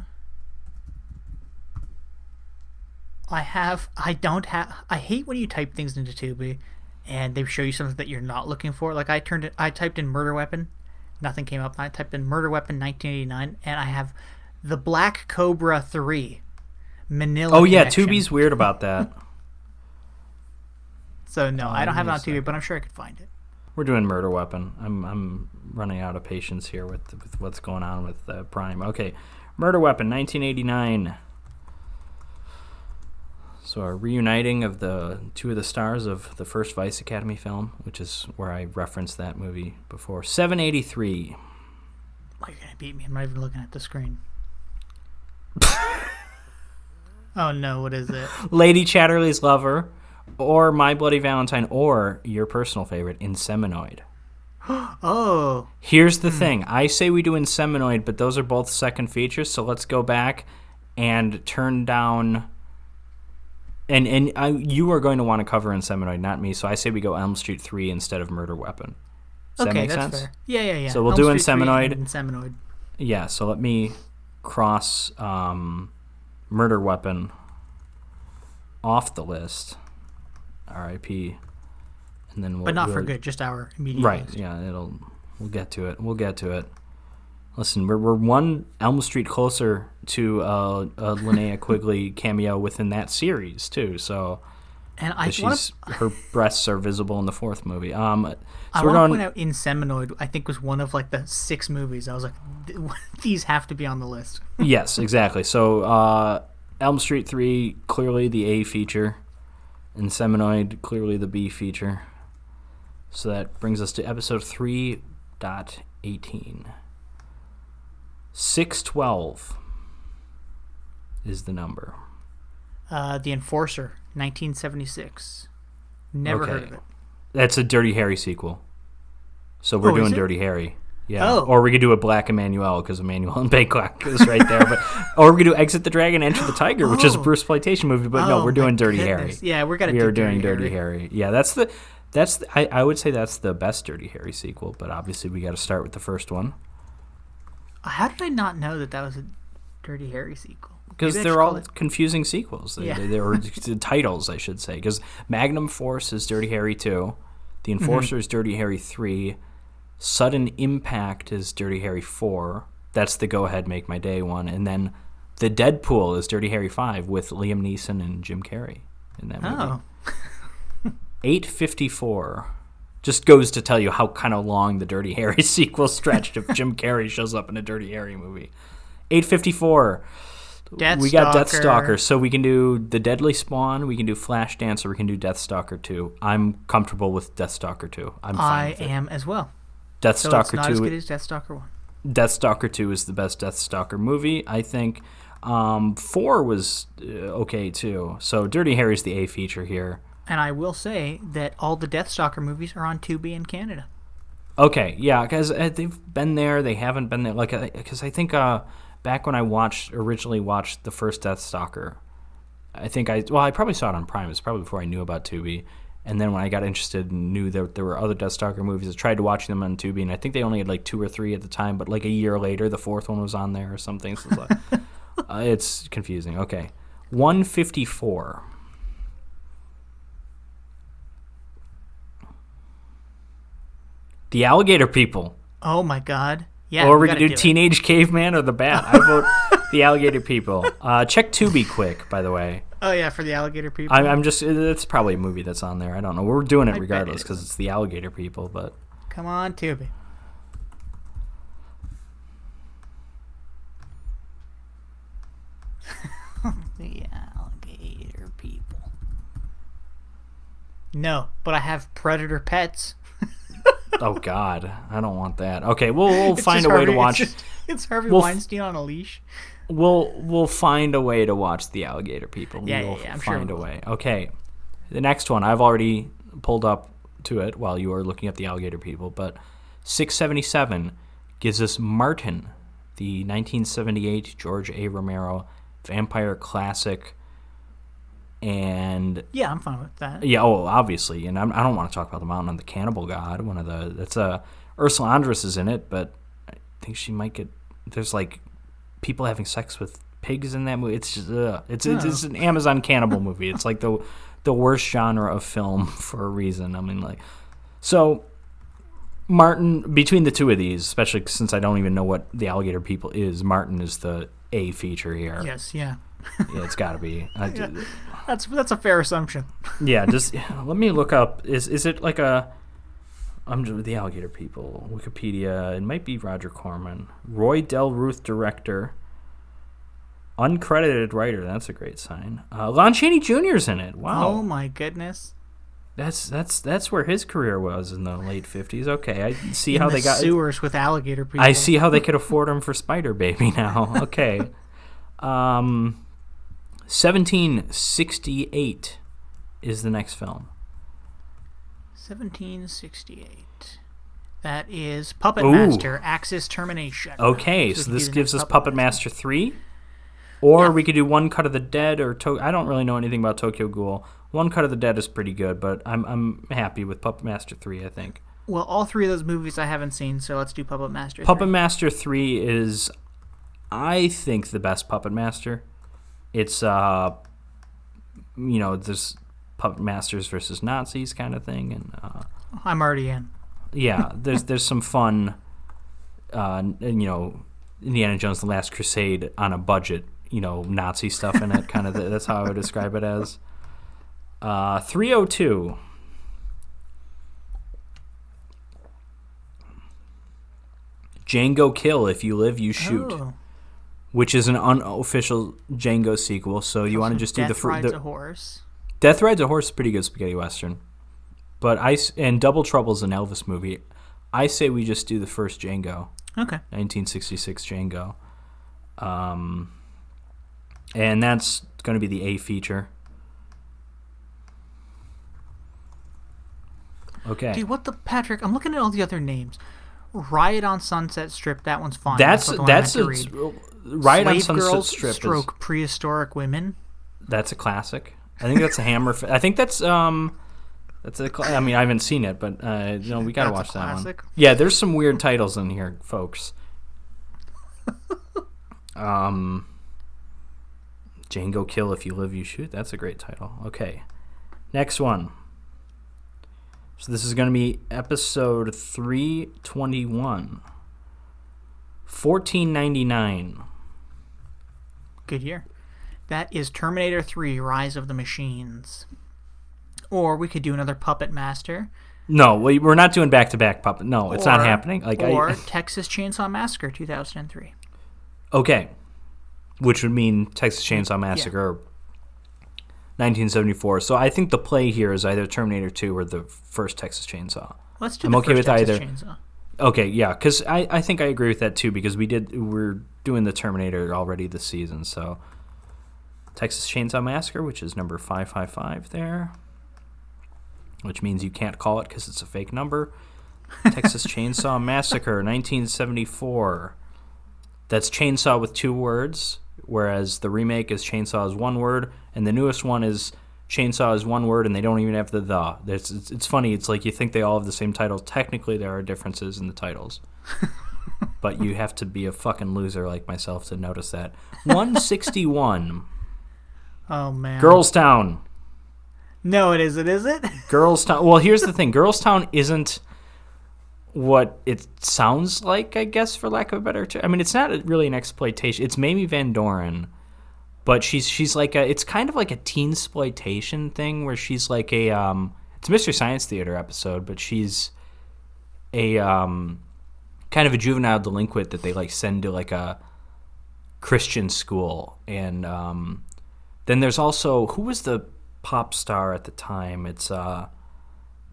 I have. I don't have. I hate when you type things into Tubi, and they show you something that you're not looking for. Like I turned it. I typed in murder weapon, nothing came up. I typed in murder weapon 1989, and I have the Black Cobra 3. Manila. Oh yeah, Connection. Tubi's weird about that. So no, I don't have it on Tubi, but I'm sure I could find it. We're doing Murder Weapon. I'm I'm running out of patience here with with what's going on with uh, Prime. Okay, Murder Weapon, 1989. So a reuniting of the two of the stars of the first Vice Academy film, which is where I referenced that movie before. 783. Oh, you're gonna beat me. I'm not even looking at the screen. oh no, what is it? Lady Chatterley's Lover, or My Bloody Valentine, or your personal favorite, Inseminoid. Oh, Here's the hmm. thing. I say we do Inseminoid, but those are both second features, so let's go back and turn down. And and I, you are going to want to cover Inseminoid, not me. So I say we go Elm Street three instead of Murder Weapon. Does okay, that make that's sense? fair. Yeah, yeah, yeah. So we'll Elm do Street 3 Inseminoid. Inseminoid. Yeah, so let me cross um, Murder Weapon off the list. R.I.P. And then we'll, but not for we'll- good. Just our immediate. Right. list. Yeah. It'll. We'll get to it. We'll get to it. Listen, we're, we're one Elm Street closer to uh, a Linnea Quigley cameo within that series too. So And I she's to her breasts are visible in the fourth movie. Um, so I want to point out Inseminoid. I think was one of like the six movies. I was like, these have to be on the list. yes, exactly. So uh, Elm Street three clearly the A feature, Inseminoid clearly the B feature. So that brings us to episode three dot eighteen. Six twelve is the number. Uh, the Enforcer, 1976. Never heard of it. That's a Dirty Harry sequel. So we're Oh, doing? Dirty Harry. Yeah. Oh. Or we could do a Black Emmanuel because Emmanuel and Bangkok is right there. But or we could do Exit the Dragon, Enter the Tiger, which is a Oh. Bruce exploitation movie. But no, Oh, we're doing Dirty goodness. Harry. Yeah, we're gonna we do are doing Dirty Dirty Harry. Yeah, that's the that's the, I, I would say that's the best Dirty Harry sequel. But obviously we got to start with the first one How did I not know that that was a Dirty Harry sequel? Because they're all it- confusing sequels. They, Yeah. they, they were titles, I should say. Because Magnum Force is Dirty Harry two, The Mm-hmm. Enforcer is Dirty Harry three, Sudden Impact is Dirty Harry four. That's the go ahead make my day one, and then the Dead Pool is Dirty Harry five with Liam Neeson and Jim Carrey in that movie. Oh, Eight fifty four. Just goes to tell you how kind of long the Dirty Harry sequel stretched if Jim Carrey shows up in a Dirty Harry movie. Eight fifty four. Death we got Death Stalker. Deathstalker, so we can do the Deadly Spawn, we can do Flashdance, or we can do Deathstalker 2. I'm comfortable with Deathstalker 2. I'm fine I am as well. So it's Deathstalker not as good as Deathstalker 1. Deathstalker 2 is the best Deathstalker movie, I think. Um, 4 was uh, okay too. So Dirty Harry's the A feature here. And I will say that all the Deathstalker movies are on Tubi in Canada. Okay, yeah, because uh, they've been there, they haven't been there. Like, because I think uh, back when I watched originally watched the first Deathstalker. I think I well, I probably saw it on Prime. It's probably before I knew about Tubi. And then when I got interested and knew that there were other Deathstalker movies, I tried to watch them on Tubi, and I think they only had like two or three at the time. But like a year later, the fourth one was on there or something. So it's, like, uh, it's confusing. Okay, one fifty four. The alligator people. Oh my god. Yeah. or we could gotta do it. Teenage Caveman or the Bat. I vote the Alligator People. Uh, check Tubi quick, by the way. Oh yeah, for the alligator people. I'm, I'm just, it's probably a movie that's on there. I don't know. We're doing it bet regardless it because it's the Alligator People, but Come on, Tubi. the alligator people. No, but I have predator pets. Oh god, I don't want that. Okay, we'll, we'll It's find a way to watch. It's, just- it's Harvey We'll Weinstein on a leash. We'll we'll find a way to watch the Alligator People. Yeah, we'll yeah, yeah, I'm sure find we a way. Okay, the next one I've already pulled up to it while you are looking at the Alligator People, but 677 gives us Martin, the 1978 George A. Romero vampire classic, and Yeah, I'm fine with that. yeah, oh, obviously, and I'm, I don't want to talk about the Mountain of the Cannibal God. One of the that's uh, Ursula Andress is in it, but I think she might get there's like people having sex with pigs in that movie. It's just uh, it's, it's it's an Amazon cannibal movie. It's like the the worst genre of film for a reason. I mean, like so. Martin, between the two of these, especially since I don't even know what the Alligator People is, Martin is the A feature here. Yes, yeah. Yeah, it's got to be. I, That's that's a fair assumption. yeah, just let me look up. Is is it like a? I'm just, the alligator people. Wikipedia. It might be Roger Corman. Roy Del Ruth director. Uncredited writer. That's a great sign. Uh, Lon Chaney Jr.'s in it. Wow, Oh my goodness. that's that's that's where his career was in the late '50s. Okay, I see In how the they got. sewers with alligator people. I see how they could afford him for Spider Baby now. Okay. um, 1768 is the next film. 1768. That is Puppet Ooh. Master Axis Termination. Okay, So so this gives us next Puppet Master. Master 3. Or Yeah. we could do One Cut of the Dead or to- I don't really know anything about Tokyo Ghoul. One Cut of the Dead is pretty good, but I'm I'm happy with Puppet Master 3, I think. Well, all three of those movies I haven't seen, so let's do Puppet Master. Puppet three. Master 3 is, I think, the best Puppet Master. It's, uh, you know, this Puppet Masters versus Nazis kind of thing. And, uh, I'm already in. yeah, there's there's some fun, uh, you know, Indiana Jones: The Last Crusade on a budget, you know, Nazi stuff in it. Kind of, that's how I would describe it as. Uh, 302. Django Kill. If you live, you shoot. Oh, Which is an unofficial Django sequel. So you want to just do Death the, fir- rides the a horse. Death Rides a Horse is a pretty good spaghetti western. But I and Double Trouble's an Elvis movie. I say we just do the first Django, Okay. 1966 Django. Um, and that's going to be the A feature. Okay. Dude, what the Patrick? I'm looking at all the other names. Riot on Sunset Strip. That one's fine. that's the I that's a, right Slave on Sunset girls, Strip. Stroke is, prehistoric women. That's a classic. I think that's a hammer. Fi- I think that's um, that's a. Cl- I mean, I haven't seen it, but uh, no, we gotta that's watch that one. Yeah, there's some weird titles in here, folks. um, Django Kill If You Live You Shoot. That's a great title. Okay, next one. So this is going to be episode 321. 1499 Good year. That is Terminator 3: Rise of the Machines. Or we could do another Puppet Master. No, we- we're not doing back to back puppet. No, it's not happening. Like or I, Texas Chainsaw Massacre 2003. Okay. Which would mean Texas Chainsaw Massacre 1974. So I think the play here is either Terminator 2 or the first Texas Chainsaw. Let's do I'm okay with either. Chainsaw. Okay, yeah, because I, I think I agree with that too because we did we're doing the Terminator already this season. So Texas Chainsaw Massacre, which is number 555 there, which means you can't call it because it's a fake number. Texas Chainsaw Massacre 1974. That's chainsaw with two words, whereas the remake is chainsaw is one word, and the newest one is chainsaw is one word, and they don't even have the the. It's, it's, it's funny. It's like you think they all have the same title. Technically, there are differences in the titles, but you have to be a fucking loser like myself to notice that. 161, Oh man. Girls Town. No, it isn't, is it? Girls Town. Well, here's the thing. Girls Town isn't what it sounds like, I guess, for lack of a better term. I mean, it's not really an exploitation. It's Mamie Van Doren, but she's she's like a. It's kind of like a teen exploitation thing where she's like a. Um, it's a Mystery Science Theater episode, but she's a um, kind of a juvenile delinquent that they like send to like a Christian school, and um, then there's also who was the pop star at the time? It's uh,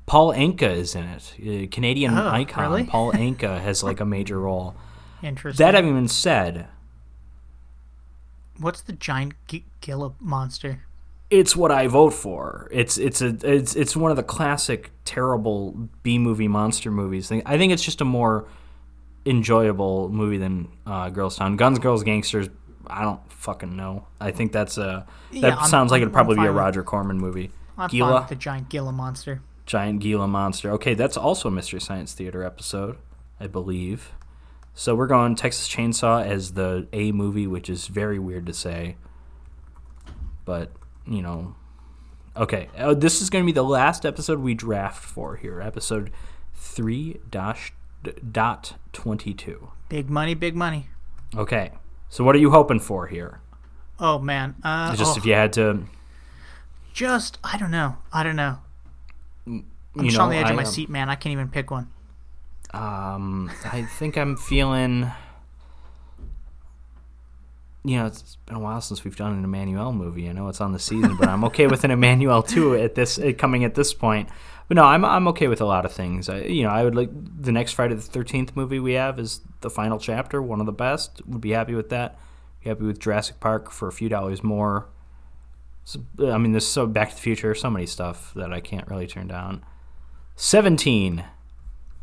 Paul Anka is in it, Canadian Oh, icon. really? Paul Anka has like a major role. Interesting. That having been said, What's the giant G- Gila monster? it's what I vote for. It's it's a it's it's one of the classic terrible B movie monster movies. I think it's just a more enjoyable movie than uh, Girls Town. Guns, Girls, Gangsters. I don't fucking know. I think that's a that Yeah, I'm- sounds like it'd probably be a Roger Corman movie. I'm Gila, the giant Gila monster. giant Gila monster. Okay, that's also a Mystery Science Theater episode, I believe. So we're going Texas Chainsaw as the A movie, which is very weird to say, but you know, okay. Uh, this is going to be the last episode we draft for here, episode three dash dot twenty two. Big money, big money. Okay, so what are you hoping for here? Oh man. Uh, Just oh, if you had to, just I don't know. I don't know. I'm you just know, on the edge I, of my um, seat, man. I can't even pick one. Um, I think I'm feeling. You know, it's been a while since we've done an Emmanuelle movie. I know it's on the season, but I'm okay with an Emmanuelle too at this coming at this point. But no, I'm I'm okay with a lot of things. I, you know, I would like the next Friday the Thirteenth movie we have is the final chapter, one of the best. Would be happy with that. Be happy with Jurassic Park for a few dollars more. So, I mean, there's so Back to the Future, so many stuff that I can't really turn down. Seventeen.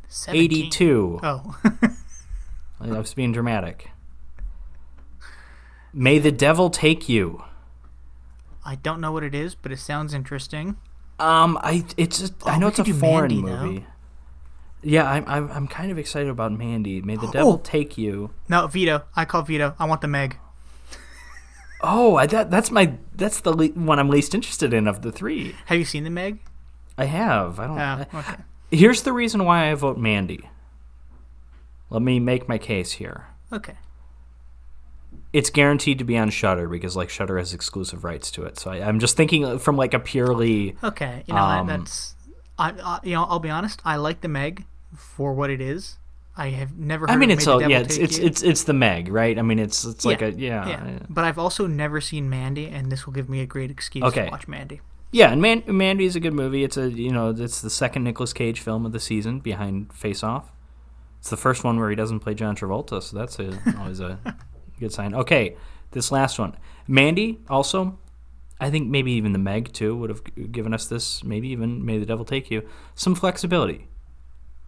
17. 82. Oh. I was being dramatic. May the devil take you. I don't know what it is, but it sounds interesting. Um, I it's just, I Oh, know it's a foreign Mandy, though. movie. Yeah, I'm, I'm I'm kind of excited about Mandy. May the devil Oh. take you. No, veto. I call veto. I want the Meg. Oh, I, that that's my that's the le- one I'm least interested in of the three. Have you seen the Meg? I have. I don't. Oh, okay. Here's the reason why I vote Mandy. Let me make my case here. Okay. It's guaranteed to be on Shudder because like Shudder has exclusive rights to it. So I, I'm just thinking from like a purely Okay. You know Um, that's. I, I you know I'll be honest. I like the Meg for what it is. I have never. Heard I mean, of it's all yeah. It's it's, it's it's the Meg, right? I mean, it's it's like a yeah, yeah. yeah. But I've also never seen Mandy, and this will give me a great excuse Okay. to watch Mandy. Yeah, and Man- Mandy is a good movie. It's a you know it's the second Nicolas Cage film of the season behind Face Off. It's the first one where he doesn't play John Travolta, so that's a, always a good sign. Okay, this last one, Mandy. Also, I think maybe even the Meg too would have given us this. Maybe even May the Devil Take You. Some flexibility.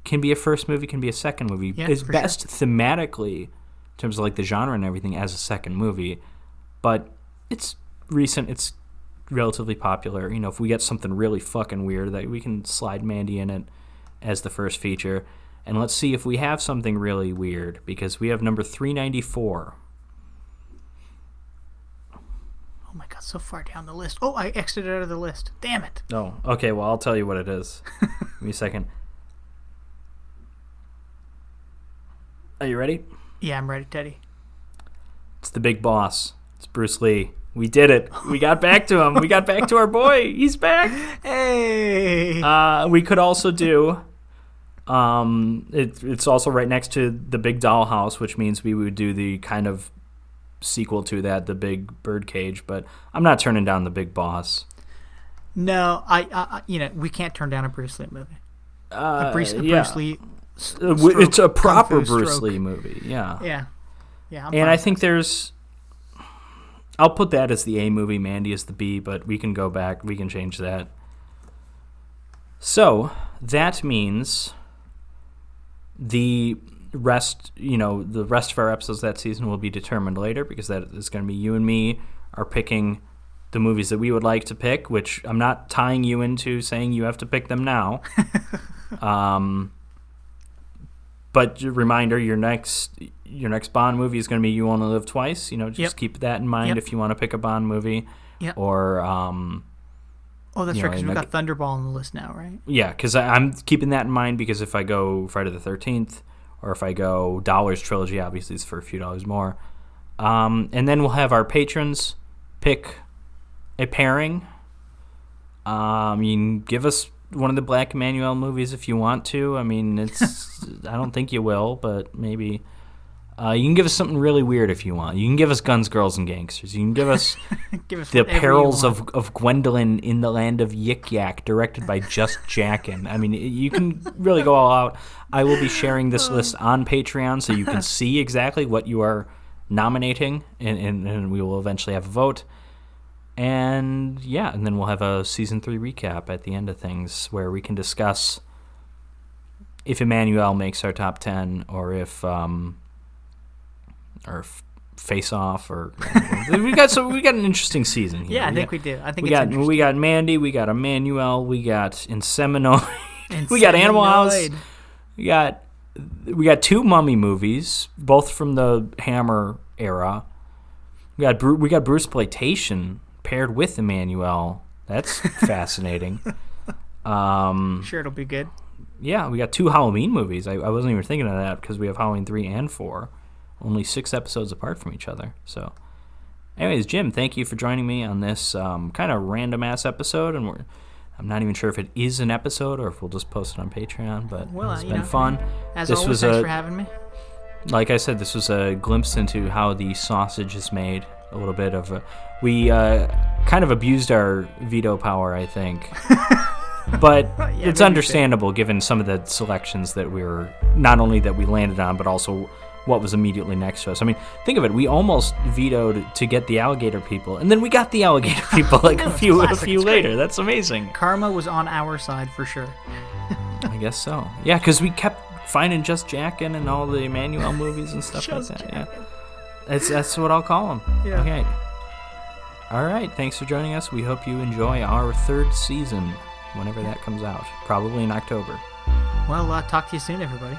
Can be a first movie, can be a second movie. Yeah, it's for sure. best thematically, in terms of like the genre and everything, as a second movie. But it's recent. It's relatively popular. You know, if we get something really fucking weird, that we can slide Mandy in it as the first feature. And let's see if we have something really weird because we have number 394. Oh my god, so far down the list. Oh, I exited out of the list. Damn it. Oh, okay. Well, I'll tell you what it is. Give me a second. Are you ready? Yeah, I'm ready, Teddy. It's the big boss. It's Bruce Lee. We did it. We got back to him. We got back to our boy. He's back. Hey. Uh, we could also do. Um, it, it's also right next to the Big Dollhouse, which means we would do the kind of sequel to that, the Big Birdcage. But I'm not turning down the Big Boss. no, I, I, you know, we can't turn down a Bruce Lee movie. Uh, A Bruce, a yeah. Bruce Lee. s- Uh, it's a proper Bruce stroke. Lee movie. Yeah. Yeah. Yeah. I'm and I think there's. I'll put that as the A movie. Mandy is the B, but we can go back. We can change that. So that means the rest, you know, the rest of our episodes that season will be determined later because that is going to be you and me are picking the movies that we would like to pick. Which I'm not tying you into saying you have to pick them now. um, but reminder, your next your next Bond movie is going to be You Only Live Twice. You know, just Yep. keep that in mind Yep. if you want to pick a Bond movie. Yep. Or um, Oh, that's right, because we've like- got Thunderball on the list now, right? yeah, because I'm keeping that in mind because if I go Friday the Thirteenth, or if I go Dollars Trilogy, obviously it's for a few dollars more. Um, and then we'll have our patrons pick a pairing. Um, you can give us one of the Black Emmanuel movies if you want to. I mean, it's I don't think you will, but maybe. Uh, you can give us something really weird if you want. You can give us Guns, Girls, and Gangsters. You can give us Give us the Perils of, of Gwendoline in the Land of Yik Yak, directed by Just Jackin. I mean, you can really go all out. I will be sharing this list on Patreon so you can see exactly what you are nominating, and, and, and we will eventually have a vote. And yeah, and then we'll have a season three recap at the end of things where we can discuss if Emmanuelle makes our top 10 or if. Um, or f- face off or we got so we got an interesting season here. Yeah, I We think got- we do. I think we it's got we got Mandy, we got Emmanuelle, we got Inseminoid, And we got Animal House, we got we got two mummy movies, both from the Hammer era. We got Bru- we got Bruceploitation paired with Emmanuelle. That's fascinating. Um, Sure, it'll be good. yeah, we got two Halloween movies. I, I wasn't even thinking of that because we have Halloween three and four, only six episodes apart from each other. So, anyways, Jim, thank you for joining me on this um, kind of random ass episode, and we're. I'm not even sure if it is an episode or if we'll just post it on Patreon, but Well, it's been know, fun. As This always, was thanks a- for having me. Like I said, this was a glimpse into how the sausage is made. A little bit of a, we uh, kind of abused our veto power, I think. but you it's understandable given some of the selections that we were not only that we landed on, but also what was immediately next to us. I mean, think of it. We almost vetoed to get the alligator people, and then we got the alligator people like a few a few It's great. later. That's amazing. Karma was on our side for sure. I guess so. Yeah, because we kept finding Just Jackin and all the Emmanuelle movies and stuff like that. Yeah, that's that's what I'll call them. Yeah. Okay. All right. Thanks for joining us. We hope you enjoy our third season, whenever that comes out. Probably in October. Well, uh, talk to you soon, everybody.